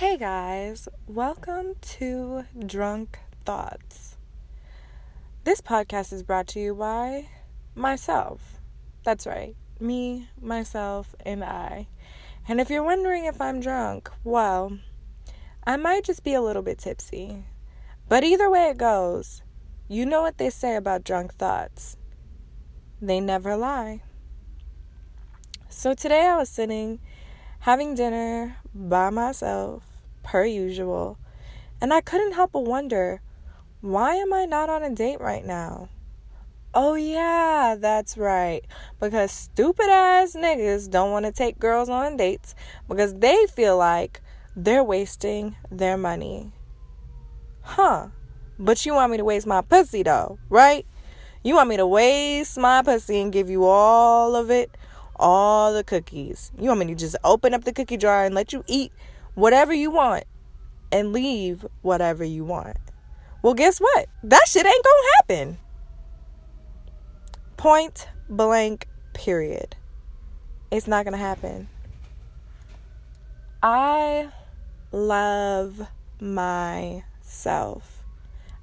Hey guys, welcome to Drunk Thoughts. This podcast is brought to you by myself. That's right, me, myself, and I. And if you're wondering if I'm drunk, well, I might just be a little bit tipsy. But either way it goes, you know what they say about drunk thoughts they never lie. So today I was sitting having dinner by myself, per usual, and I couldn't help but wonder why am I not on a date right now? Oh, yeah, that's right. Because stupid ass niggas don't want to take girls on dates because they feel like they're wasting their money. Huh. But you want me to waste my pussy though, right? You want me to waste my pussy and give you all of it all the cookies. You want me to just open up the cookie jar and let you eat whatever you want and leave whatever you want. Well, guess what? That shit ain't gonna happen. Point blank, period. It's not gonna happen. I love myself.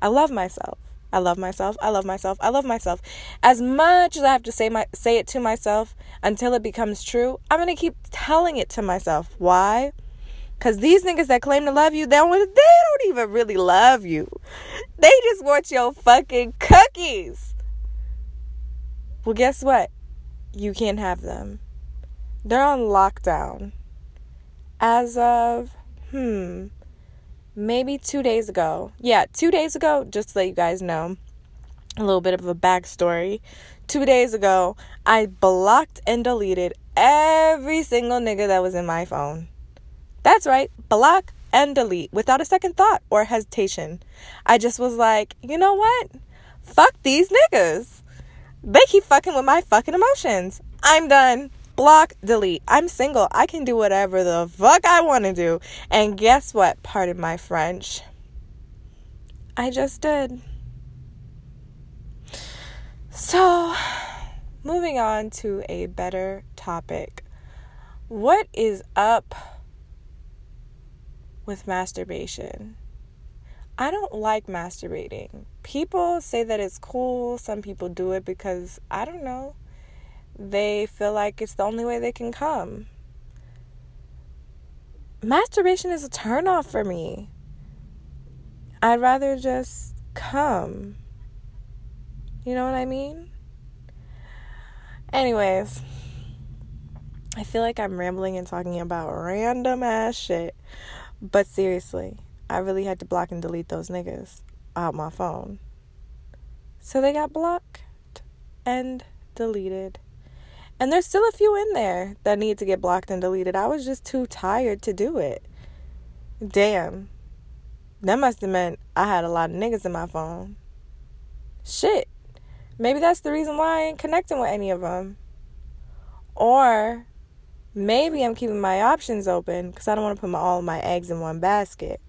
I love myself. I love myself. I love myself. I love myself. As much as I have to say my say it to myself until it becomes true, I'm gonna keep telling it to myself. Why? Cause these niggas that claim to love you, they don't, they don't even really love you. They just want your fucking cookies. Well, guess what? You can't have them. They're on lockdown. As of hmm, maybe two days ago. Yeah, two days ago, just to let you guys know a little bit of a backstory. Two days ago, I blocked and deleted every single nigga that was in my phone. That's right, block and delete without a second thought or hesitation. I just was like, you know what? Fuck these niggas. They keep fucking with my fucking emotions. I'm done block, delete. I'm single. I can do whatever the fuck I want to do. And guess what? Pardon my French. I just did. So, moving on to a better topic. What is up with masturbation? I don't like masturbating. People say that it's cool. Some people do it because, I don't know, they feel like it's the only way they can come. Masturbation is a turnoff for me. I'd rather just come. You know what I mean? Anyways, I feel like I'm rambling and talking about random ass shit. But seriously, I really had to block and delete those niggas out my phone. So they got blocked and deleted. And there's still a few in there that need to get blocked and deleted. I was just too tired to do it. Damn. That must have meant I had a lot of niggas in my phone. Shit. Maybe that's the reason why I ain't connecting with any of them. Or maybe I'm keeping my options open because I don't want to put my, all my eggs in one basket.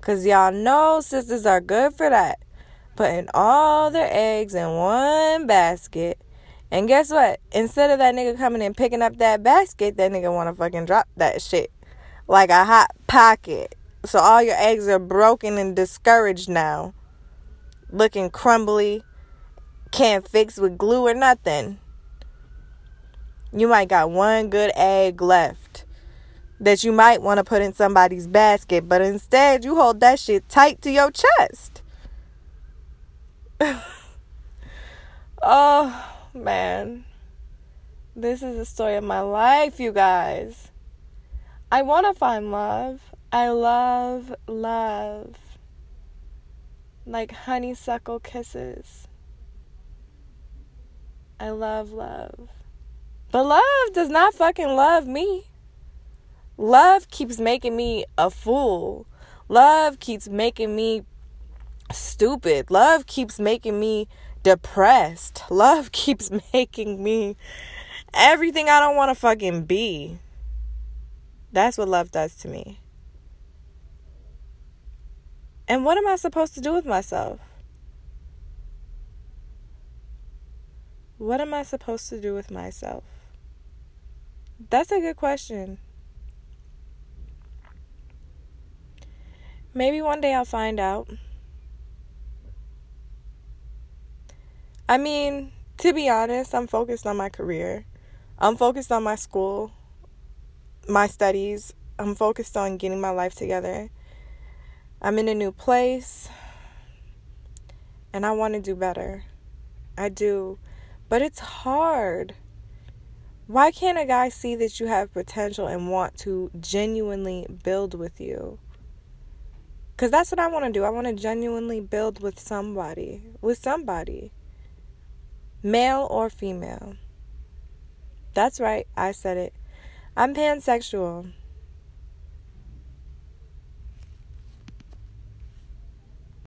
Because y'all know sisters are good for that. Putting all their eggs in one basket and guess what? Instead of that nigga coming and picking up that basket, that nigga wanna fucking drop that shit like a hot pocket. So all your eggs are broken and discouraged now. Looking crumbly. Can't fix with glue or nothing. You might got one good egg left that you might want to put in somebody's basket, but instead you hold that shit tight to your chest. oh man. This is the story of my life, you guys. I want to find love. I love love. Like honeysuckle kisses. I love love. But love does not fucking love me. Love keeps making me a fool. Love keeps making me stupid. Love keeps making me depressed. Love keeps making me everything I don't want to fucking be. That's what love does to me. And what am I supposed to do with myself? What am I supposed to do with myself? That's a good question. Maybe one day I'll find out. I mean, to be honest, I'm focused on my career. I'm focused on my school, my studies. I'm focused on getting my life together. I'm in a new place and I want to do better. I do. But it's hard. Why can't a guy see that you have potential and want to genuinely build with you? Because that's what I want to do. I want to genuinely build with somebody. With somebody male or female. That's right, I said it. I'm pansexual.